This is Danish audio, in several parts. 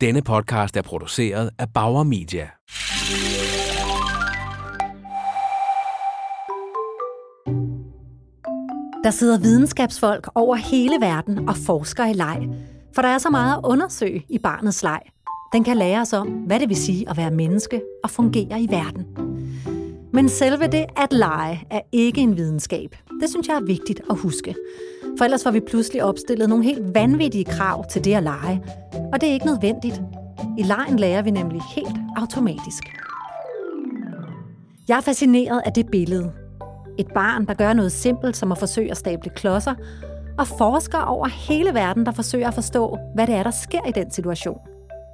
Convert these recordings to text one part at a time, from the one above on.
Denne podcast er produceret af Bauer Media. Der sidder videnskabsfolk over hele verden og forsker i leg. For der er så meget at undersøge i barnets leg. Den kan lære os om, hvad det vil sige at være menneske og fungere i verden. Men selve det at lege er ikke en videnskab. Det synes jeg er vigtigt at huske. For ellers får vi pludselig opstillet nogle helt vanvittige krav til det at lege. Og det er ikke nødvendigt. I lejen lærer vi nemlig helt automatisk. Jeg er fascineret af det billede. Et barn, der gør noget simpelt som at forsøge at stable klodser, og forskere over hele verden, der forsøger at forstå, hvad det er, der sker i den situation.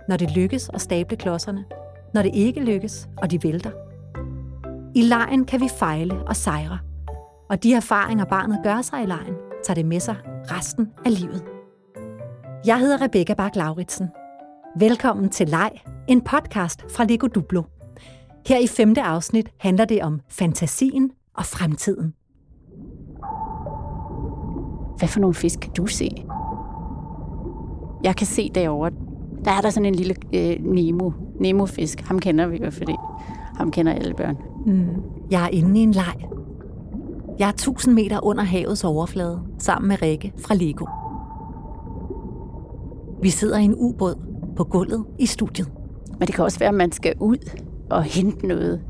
Når det lykkes at stable klodserne. Når det ikke lykkes, og de vælter. I lejen kan vi fejle og sejre. Og de erfaringer, barnet gør sig i lejen, tager det med sig resten af livet. Jeg hedder Rebecca Bak lauritsen Velkommen til Leg, en podcast fra Lego Duplo. Her i femte afsnit handler det om fantasien og fremtiden. Hvad for nogle fisk kan du se? Jeg kan se derovre, der er der sådan en lille øh, Nemo, Nemo-fisk. Ham kender vi jo, fordi ham kender alle børn. Mm. Jeg er inde i en leg. Jeg er 1000 meter under havets overflade, sammen med Rikke fra Lego. Vi sidder i en ubåd på gulvet i studiet. Men det kan også være, at man skal ud og hente noget.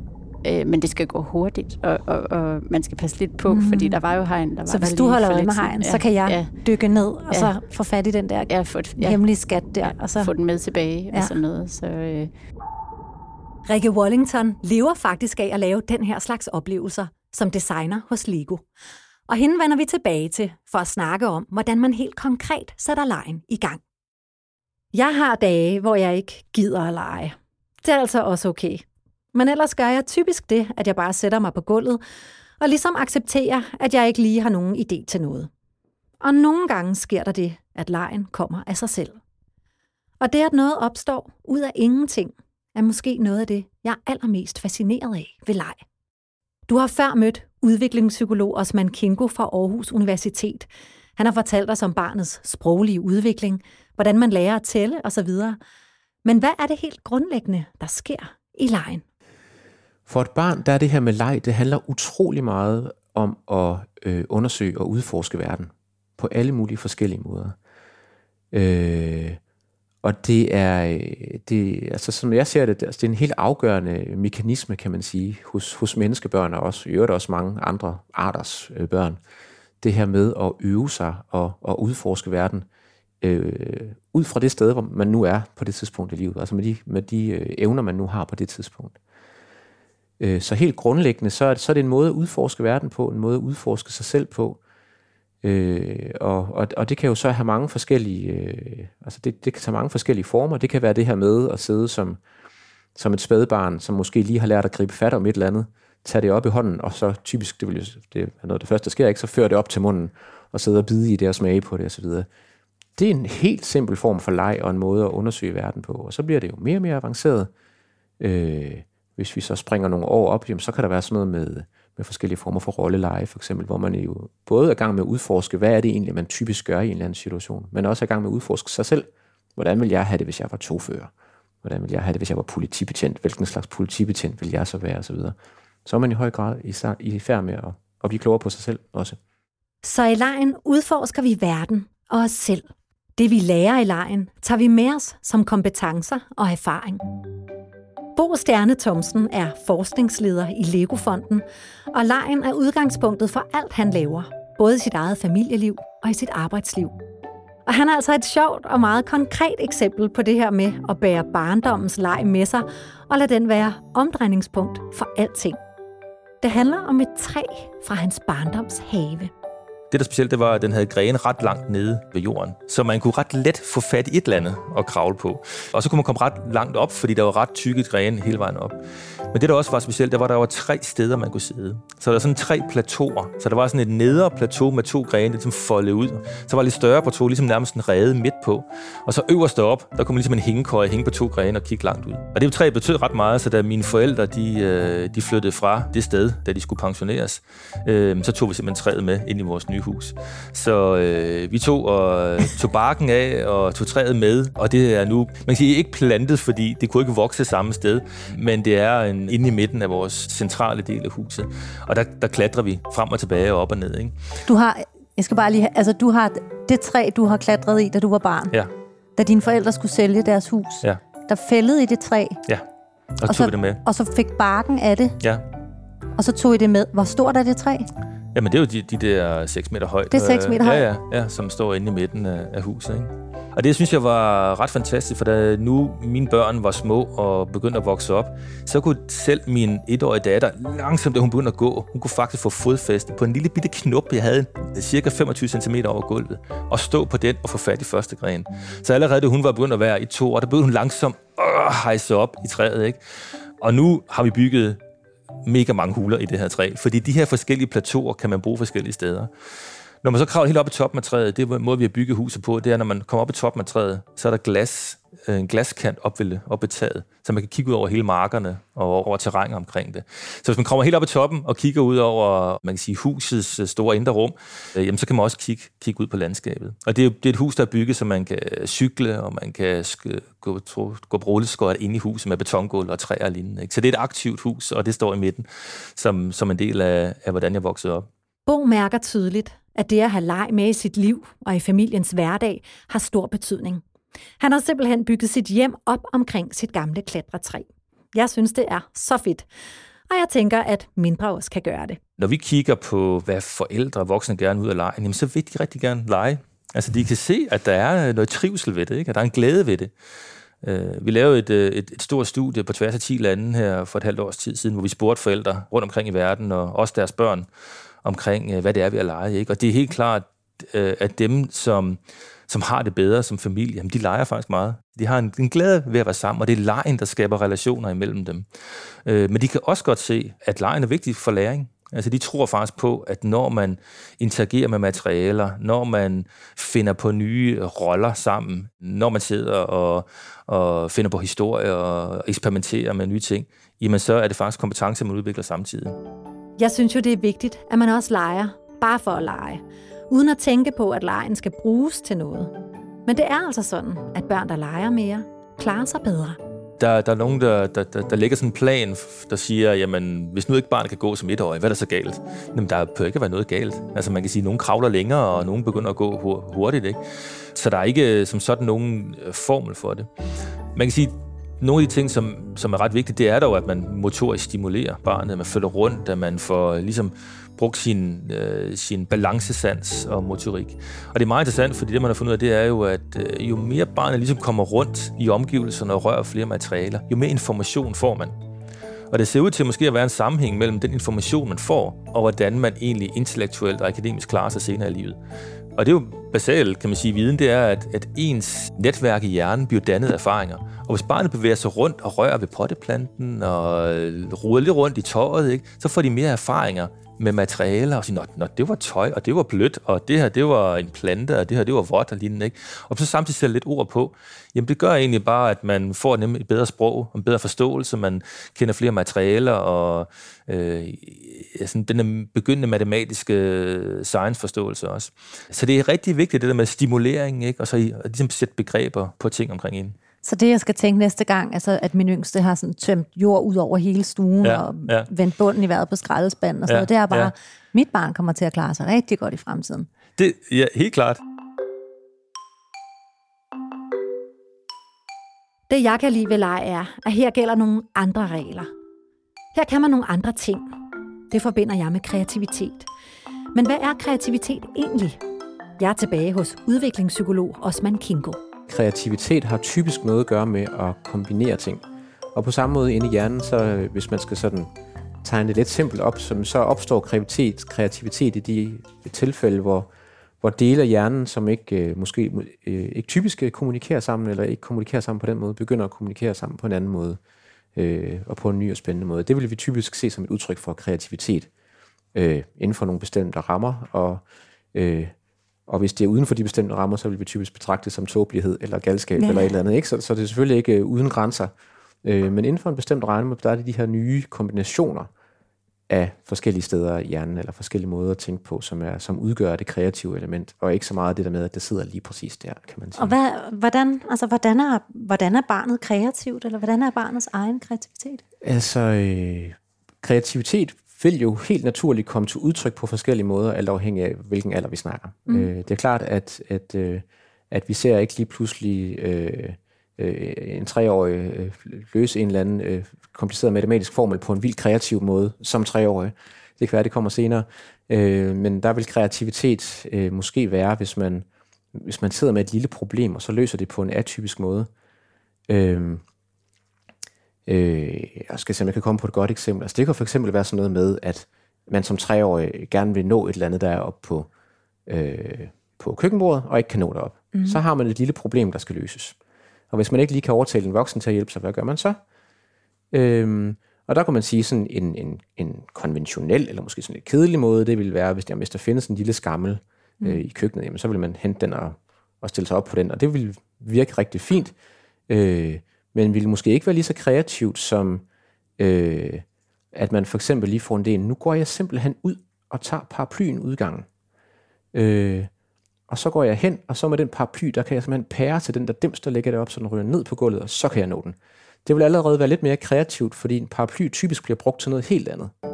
Øh, men det skal gå hurtigt, og, og, og man skal passe lidt på, mm. fordi der var jo hegn. Der var så hvis du holder øje med hegn, ja, så kan jeg ja, dykke ned, og ja, så få fat i den der ja, få, ja, hemmelige skat der. Ja, og så få den med tilbage ja. og sådan noget. Så, øh. Rikke Wallington lever faktisk af at lave den her slags oplevelser som designer hos Lego. Og hende vender vi tilbage til for at snakke om, hvordan man helt konkret sætter lejen i gang. Jeg har dage, hvor jeg ikke gider at lege. Det er altså også okay. Men ellers gør jeg typisk det, at jeg bare sætter mig på gulvet og ligesom accepterer, at jeg ikke lige har nogen idé til noget. Og nogle gange sker der det, at lejen kommer af sig selv. Og det, at noget opstår ud af ingenting, er måske noget af det, jeg er allermest fascineret af ved leg. Du har før mødt udviklingspsykolog Osman Kingo fra Aarhus Universitet. Han har fortalt os om barnets sproglige udvikling, hvordan man lærer at tælle osv. Men hvad er det helt grundlæggende, der sker i lejen? For et barn, der er det her med leg, det handler utrolig meget om at øh, undersøge og udforske verden på alle mulige forskellige måder. Øh, og det er, øh, det, altså som jeg ser det, altså det er en helt afgørende mekanisme, kan man sige, hos, hos menneskebørn og også, i øvrigt også mange andre arters øh, børn. Det her med at øve sig og, og udforske verden øh, ud fra det sted, hvor man nu er på det tidspunkt i livet, altså med de, med de øh, evner, man nu har på det tidspunkt. Øh, så helt grundlæggende, så er, det, så er det en måde at udforske verden på, en måde at udforske sig selv på, øh, og, og, og det kan jo så have mange forskellige, øh, altså det, det kan tage mange forskellige former. Det kan være det her med at sidde som, som et spædbarn, som måske lige har lært at gribe fat om et eller andet, tage det op i hånden, og så typisk, det, vil jo, det er noget af det første, der sker, ikke? så fører det op til munden, og sidder og bide i det og smage på det osv det er en helt simpel form for leg og en måde at undersøge verden på. Og så bliver det jo mere og mere avanceret. Øh, hvis vi så springer nogle år op, jamen, så kan der være sådan noget med, med forskellige former for rolleleje, for eksempel, hvor man jo både er i gang med at udforske, hvad er det egentlig, man typisk gør i en eller anden situation, men også er i gang med at udforske sig selv. Hvordan vil jeg have det, hvis jeg var tofører? Hvordan vil jeg have det, hvis jeg var politibetjent? Hvilken slags politibetjent vil jeg så være? Og så, videre. så er man i høj grad i, i færd med at, at blive klogere på sig selv også. Så i lejen udforsker vi verden og os selv. Det vi lærer i lejen, tager vi med os som kompetencer og erfaring. Bo Stjerne Thomsen er forskningsleder i Legofonden, og lejen er udgangspunktet for alt, han laver, både i sit eget familieliv og i sit arbejdsliv. Og han er altså et sjovt og meget konkret eksempel på det her med at bære barndommens leg med sig og lade den være omdrejningspunkt for alting. Det handler om et træ fra hans barndoms have. Det, der specielt, det var, at den havde grene ret langt nede ved jorden. Så man kunne ret let få fat i et eller andet og kravle på. Og så kunne man komme ret langt op, fordi der var ret tykke grene hele vejen op. Men det, der også var specielt, der var, at der var tre steder, man kunne sidde. Så der var sådan tre plateauer. Så der var sådan et nedre plateau med to grene, som ligesom foldede ud. Så var lidt større plateau, ligesom nærmest en rede midt på. Og så øverst op, der kunne man ligesom en hængekøje hænge på to grene og kigge langt ud. Og det tre betød ret meget, så da mine forældre de, øh, de flyttede fra det sted, da de skulle pensioneres, øh, så tog vi simpelthen træet med ind i vores nye hus. Så øh, vi tog, og, tog barken af og tog træet med, og det er nu, man kan sige, ikke plantet, fordi det kunne ikke vokse samme sted, men det er en, inde i midten af vores centrale del af huset. Og der, der klatrer vi frem og tilbage og op og ned. Ikke? Du har, jeg skal bare lige, have- altså du har det træ, du har klatret i, da du var barn. Ja, Da dine forældre skulle sælge deres hus. ja, Der fældede i det træ, ja. Og, Og så- det med. og så fik barken af det, Ja. og så tog I det med. Hvor stort er det træ? Jamen, det er jo de, de der 6 meter højt. Det er seks øh, meter Ja, ja, ja, som står inde i midten af, af huset. Ikke? Og det synes jeg var ret fantastisk, for da nu mine børn var små og begyndte at vokse op, så kunne selv min etårige datter, langsomt da hun begyndte at gå, hun kunne faktisk få fodfæste på en lille bitte knop, jeg havde cirka 25 cm over gulvet, og stå på den og få fat i første gren. Så allerede da hun var begyndt at være i to år, der begyndte hun langsomt at hejse op i træet. Ikke? Og nu har vi bygget mega mange huler i det her træ, fordi de her forskellige plateauer kan man bruge forskellige steder. Når man så kravler helt op i toppen af træet, det er måde, vi har bygget huset på, det er, når man kommer op i toppen af træet, så er der glas, øh, en glaskant op ved, op ved taget, så man kan kigge ud over hele markerne og over terrænet omkring det. Så hvis man kommer helt op i toppen og kigger ud over, man kan sige, husets øh, store indre rum, øh, jamen så kan man også kigge, kigge ud på landskabet. Og det er, det er et hus, der er bygget, så man kan øh, cykle, og man kan sk- gå, tro, gå rulleskøjt ind i huset med betongulv og træer og lignende. Ikke? Så det er et aktivt hus, og det står i midten som, som en del af, af, hvordan jeg voksede op. Bo mærker tydeligt, at det at have leg med i sit liv og i familiens hverdag har stor betydning. Han har simpelthen bygget sit hjem op omkring sit gamle klatretræ. Jeg synes, det er så fedt. Og jeg tænker, at mindre også kan gøre det. Når vi kigger på, hvad forældre og voksne gerne vil ud og lege, jamen, så vil de rigtig gerne lege. Altså, de kan se, at der er øh, noget trivsel ved det, ikke? at der er en glæde ved det. Uh, vi lavede et, øh, et, et stort studie på tværs af 10 lande her for et halvt års tid siden, hvor vi spurgte forældre rundt omkring i verden, og også deres børn, omkring, øh, hvad det er ved at lege. Ikke? Og det er helt klart, øh, at dem, som, som har det bedre som familie, jamen, de leger faktisk meget. De har en, en glæde ved at være sammen, og det er lejen, der skaber relationer imellem dem. Øh, men de kan også godt se, at lejen er vigtig for læring. Altså, de tror faktisk på, at når man interagerer med materialer, når man finder på nye roller sammen, når man sidder og, og finder på historie og eksperimenterer med nye ting, jamen så er det faktisk kompetencer, man udvikler samtidig. Jeg synes jo, det er vigtigt, at man også leger, bare for at lege, uden at tænke på, at lejen skal bruges til noget. Men det er altså sådan, at børn, der leger mere, klarer sig bedre. Der, der er nogen, der, der, der, der lægger sådan en plan, der siger, jamen, hvis nu ikke barnet kan gå som etårig, hvad er der så galt? Jamen, der bør ikke være noget galt. Altså, man kan sige, at nogen kravler længere, og nogen begynder at gå hurtigt, ikke? Så der er ikke øh, som sådan nogen øh, formel for det. Man kan sige, nogle af de ting, som, som er ret vigtige, det er dog, at man motorisk stimulerer barnet, at man følger rundt, at man får øh, ligesom brugt sin, øh, sin balancesans og motorik. Og det er meget interessant, fordi det, man har fundet ud af, det er jo, at øh, jo mere barnet ligesom kommer rundt i omgivelserne og rører flere materialer, jo mere information får man. Og det ser ud til måske at være en sammenhæng mellem den information, man får, og hvordan man egentlig intellektuelt og akademisk klarer sig senere i livet. Og det er jo basalt, kan man sige, viden, det er, at, at ens netværk i hjernen bliver dannet af erfaringer. Og hvis barnet bevæger sig rundt og rører ved potteplanten og øh, ruder lidt rundt i tøjet, ikke, så får de mere erfaringer med materialer og sige, nå, nå, det var tøj, og det var blødt, og det her, det var en plante, og det her, det var vådt og lignende. Ikke? Og så samtidig sætte lidt ord på. Jamen, det gør egentlig bare, at man får nemlig et bedre sprog, en bedre forståelse, man kender flere materialer, og øh, sådan den begyndende matematiske øh, science-forståelse også. Så det er rigtig vigtigt, det der med stimulering, ikke? og så og ligesom sætte begreber på ting omkring en. Så det, jeg skal tænke næste gang, altså at min yngste har sådan tømt jord ud over hele stuen Ja, og ja. vendt bunden i vejret på skraldespanden og sådan Ja, noget, det er bare, ja. mit barn kommer til at klare sig rigtig godt i fremtiden. Det, ja, helt klart. Det, jeg kan lide ved leg, er, at her gælder nogle andre regler. Her kan man nogle andre ting. Det forbinder jeg med kreativitet. Men hvad er kreativitet egentlig? Jeg er tilbage hos udviklingspsykolog Osman Kingo kreativitet har typisk noget at gøre med at kombinere ting. Og på samme måde inde i hjernen, så øh, hvis man skal sådan tegne det lidt simpelt op, så, opstår kreativitet, kreativitet i de tilfælde, hvor, hvor dele af hjernen, som ikke øh, måske øh, ikke typisk kommunikerer sammen, eller ikke kommunikerer sammen på den måde, begynder at kommunikere sammen på en anden måde. øh, og på en ny og spændende måde. Det vil vi typisk se som et udtryk for kreativitet øh, inden for nogle bestemte rammer, og, øh, og hvis det er uden for de bestemte rammer, så vil vi typisk betragte det som tåbelighed eller galskab ja. eller et eller andet. Ikke? Så, så det er selvfølgelig ikke øh, uden grænser, øh, men inden for en bestemt ramme, der er det de her nye kombinationer, af forskellige steder i hjernen, eller forskellige måder at tænke på, som, er, som udgør det kreative element, og ikke så meget det der med, at det sidder lige præcis der, kan man sige. Og hvad, hvordan, altså, hvordan, er, hvordan er barnet kreativt, eller hvordan er barnets egen kreativitet? Altså, øh, kreativitet vil jo helt naturligt komme til udtryk på forskellige måder, alt afhængig af, hvilken alder vi snakker. Mm. Øh, det er klart, at, at, øh, at vi ser ikke lige pludselig... Øh, øh, en treårig øh, løse en eller anden øh, kompliceret matematisk formel på en vild kreativ måde som treårig. Det kan være, det kommer senere. Øh, men der vil kreativitet øh, måske være, hvis man, hvis man sidder med et lille problem, og så løser det på en atypisk måde. Øh, øh, jeg skal se, om jeg kan komme på et godt eksempel. Altså, det kan for eksempel være sådan noget med, at man som treårig gerne vil nå et eller andet, der er oppe på, øh, på køkkenbordet, og ikke kan nå det op. Mm. Så har man et lille problem, der skal løses. Og hvis man ikke lige kan overtale en voksen til at hjælpe sig, hvad gør man så? Øhm, og der kan man sige sådan en, en, en konventionel, eller måske sådan en kedelig måde, det vil være, hvis der, hvis der findes en lille skammel mm. øh, i køkkenet, jamen, så vil man hente den og, og stille sig op på den, og det vil virke rigtig fint, øh, men vil måske ikke være lige så kreativt som, øh, at man for eksempel lige får en del, nu går jeg simpelthen ud og tager paraplyen udgangen. Øh, og så går jeg hen, og så med den paraply, der kan jeg simpelthen pære til den der dims, der ligger deroppe, så den ryger ned på gulvet, og så kan jeg nå den. Det vil allerede være lidt mere kreativt, fordi en paraply typisk bliver brugt til noget helt andet.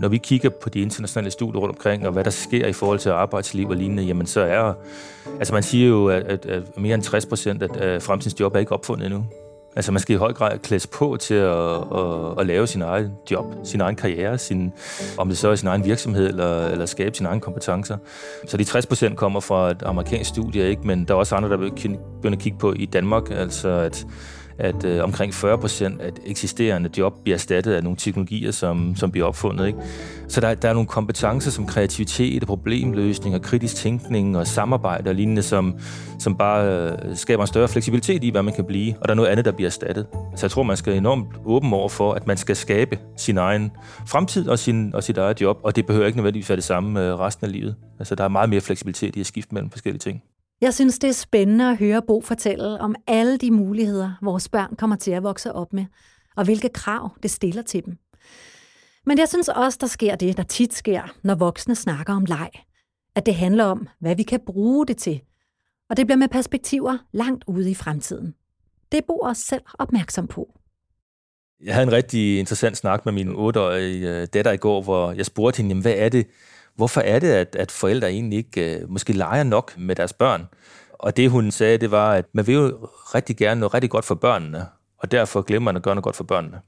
Når vi kigger på de internationale studier rundt omkring, og hvad der sker i forhold til arbejdsliv og lignende, jamen så er, altså man siger jo, at, at, at mere end 60 procent af fremtidens job er ikke opfundet endnu. Altså man skal i høj grad klædes på til at, at, at lave sin egen job, sin egen karriere, sin, om det så er sin egen virksomhed eller, eller skabe sine egne kompetencer. Så de 60 procent kommer fra et amerikansk studie, ikke? men der er også andre, der begynder at kigge på i Danmark, altså at at øh, omkring 40 procent af eksisterende job bliver erstattet af nogle teknologier, som, som bliver opfundet. Ikke? Så der, der er nogle kompetencer som kreativitet, problemløsning og kritisk tænkning og samarbejde og lignende, som, som bare øh, skaber en større fleksibilitet i, hvad man kan blive, og der er noget andet, der bliver erstattet. Så jeg tror, man skal enormt åben over for, at man skal skabe sin egen fremtid og, sin, og sit eget job, og det behøver ikke nødvendigvis være det samme øh, resten af livet. Altså, der er meget mere fleksibilitet i at skifte mellem forskellige ting. Jeg synes, det er spændende at høre Bo fortælle om alle de muligheder, vores børn kommer til at vokse op med, og hvilke krav det stiller til dem. Men jeg synes også, der sker det, der tit sker, når voksne snakker om leg. At det handler om, hvad vi kan bruge det til. Og det bliver med perspektiver langt ude i fremtiden. Det er Bo også selv opmærksom på. Jeg havde en rigtig interessant snak med min 8-årige øh, datter i går, hvor jeg spurgte hende, hvad er det, hvorfor er det, at, at forældre egentlig ikke øh, måske leger nok med deres børn? Og det, hun sagde, det var, at man vil jo rigtig gerne noget rigtig godt for børnene, og derfor glemmer man at gøre noget godt for børnene.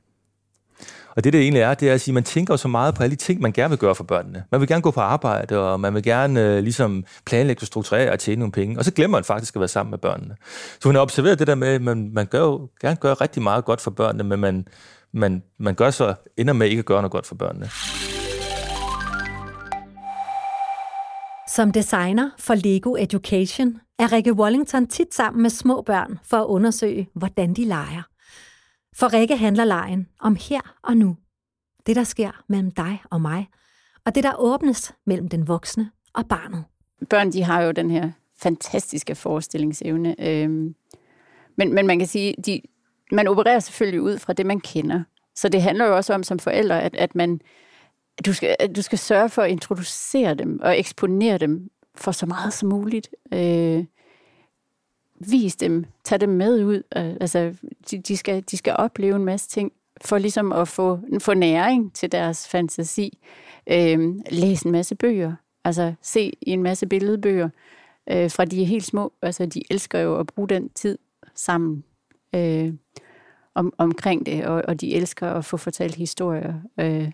Og det, det egentlig er, det er at sige, at man tænker jo så meget på alle de ting, man gerne vil gøre for børnene. Man vil gerne gå på arbejde, og man vil gerne øh, ligesom planlægge og strukturere og tjene nogle penge. Og så glemmer man faktisk at være sammen med børnene. Så hun har observeret det der med, at man, man gør jo gerne gør rigtig meget godt for børnene, men man, man, man gør så ender med ikke at gøre noget godt for børnene. Som designer for Lego Education er Rikke Wallington tit sammen med små børn for at undersøge, hvordan de leger. For Rikke handler lejen om her og nu. Det, der sker mellem dig og mig, og det, der åbnes mellem den voksne og barnet. Børn, de har jo den her fantastiske forestillingsevne. Øhm, men, men man kan sige, de, man opererer selvfølgelig ud fra det, man kender. Så det handler jo også om som forældre, at, at man du skal, øh, du skal sørge for at introducere dem og eksponere dem for så meget som muligt. Øh, vis dem, tag dem med ud. Øh, altså, de, de, skal, de skal opleve en masse ting, for ligesom at få, få næring til deres fantasi. Øh, læs en masse bøger, altså se en masse billedbøger, øh, fra de er helt små. Altså, de elsker jo at bruge den tid sammen øh, om, omkring det, og, og de elsker at få fortalt historier. Øh,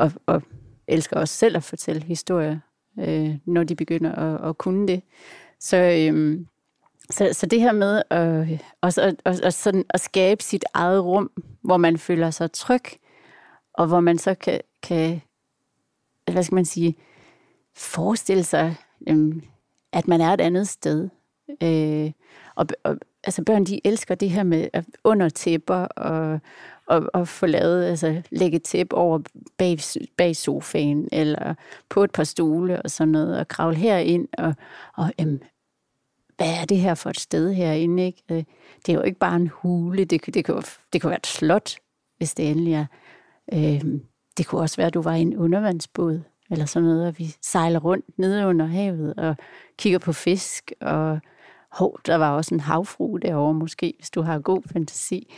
og, og elsker også selv at fortælle historier, øh, når de begynder at, at kunne det. Så, øh, så, så det her med at, også, at, at, at, sådan, at skabe sit eget rum, hvor man føler sig tryg, og hvor man så kan, kan hvad skal man sige, forestille sig, øh, at man er et andet sted. Øh, og, og altså børn, de elsker det her med at under tæpper og, at, at få lavet, altså lægge tæp over bag, bag sofaen eller på et par stole og sådan noget, og kravle herind og, og øhm, hvad er det her for et sted herinde, ikke? Øh, det er jo ikke bare en hule, det, det, kan, det kan være et slot, hvis det endelig er. Øhm, det kunne også være, at du var i en undervandsbåd, eller sådan noget, og vi sejler rundt nede under havet og kigger på fisk, og hov, der var også en havfru derovre måske, hvis du har god fantasi.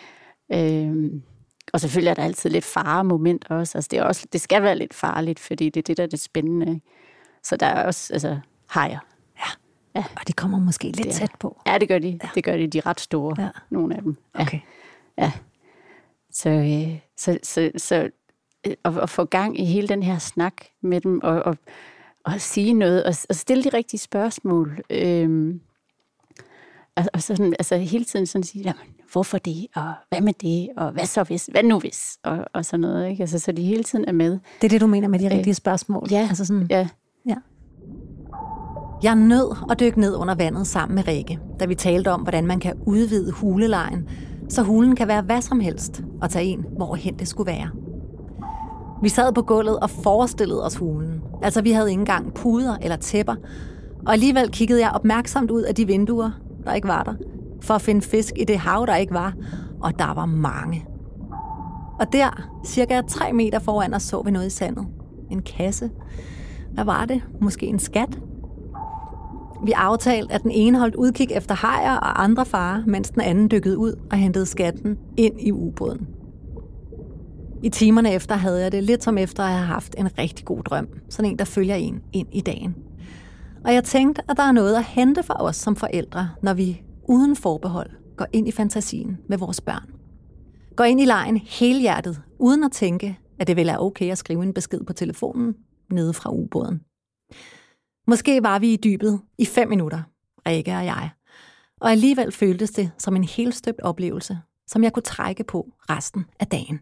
Øhm, og selvfølgelig er der altid lidt faremoment også. Altså det, er også, det skal være lidt farligt, fordi det er det, der er det spændende. Ikke? Så der er også altså, hajer. Ja. ja. Og de kommer måske lidt det, tæt på. Ja, det gør de. Ja. Det gør de. De er ret store, ja. nogle af dem. Ja. Okay. Ja. Så, øh, så, så, så øh, at, at få gang i hele den her snak med dem, og, og, og sige noget, og, og stille de rigtige spørgsmål. Øhm, og, og sådan, altså hele tiden sådan sige, jamen, hvorfor det, og hvad med det, og hvad så hvis, hvad nu hvis, og, og sådan noget, ikke? Altså, så de hele tiden er med. Det er det, du mener med de rigtige øh, spørgsmål? Ja, altså sådan, ja. ja. Jeg nød at dykke ned under vandet sammen med Rikke, da vi talte om, hvordan man kan udvide hulelejen, så hulen kan være hvad som helst, og tage en, hvorhen det skulle være. Vi sad på gulvet og forestillede os hulen. Altså, vi havde ikke engang puder eller tæpper. Og alligevel kiggede jeg opmærksomt ud af de vinduer, der ikke var der, for at finde fisk i det hav, der ikke var, og der var mange. Og der, cirka 3 meter foran os, så vi noget i sandet. En kasse. Hvad var det? Måske en skat? Vi aftalte, at den ene holdt udkig efter hajer og andre farer, mens den anden dykkede ud og hentede skatten ind i ubåden. I timerne efter havde jeg det lidt som efter at have haft en rigtig god drøm. Sådan en, der følger en ind i dagen. Og jeg tænkte, at der er noget at hente for os som forældre, når vi uden forbehold går ind i fantasien med vores børn. Går ind i lejen helhjertet, uden at tænke, at det vel er okay at skrive en besked på telefonen nede fra ubåden. Måske var vi i dybet i fem minutter, Rikke og jeg. Og alligevel føltes det som en helt støbt oplevelse, som jeg kunne trække på resten af dagen.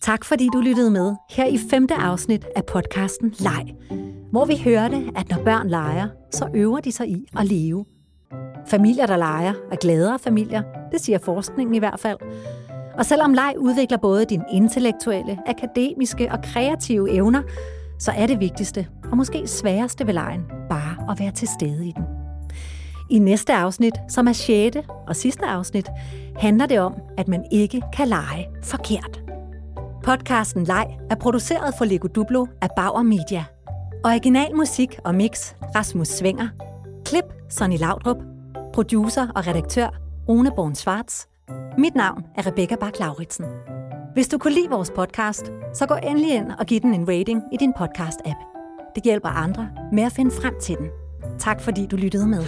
Tak fordi du lyttede med her i femte afsnit af podcasten Leg, hvor vi hørte, at når børn leger, så øver de sig i at leve. Familier, der leger, er gladere familier. Det siger forskningen i hvert fald. Og selvom leg udvikler både dine intellektuelle, akademiske og kreative evner, så er det vigtigste, og måske sværeste ved lejen, bare at være til stede i den. I næste afsnit, som er sjette og sidste afsnit, handler det om, at man ikke kan lege forkert. Podcasten Leg er produceret for Lego Duplo af Bauer Media. Original musik og mix Rasmus Svinger. Klip Sonny Laudrup. Producer og redaktør Rune Born Schwartz. Mit navn er Rebecca bak lauritsen Hvis du kunne lide vores podcast, så gå endelig ind og giv den en rating i din podcast-app. Det hjælper andre med at finde frem til den. Tak fordi du lyttede med.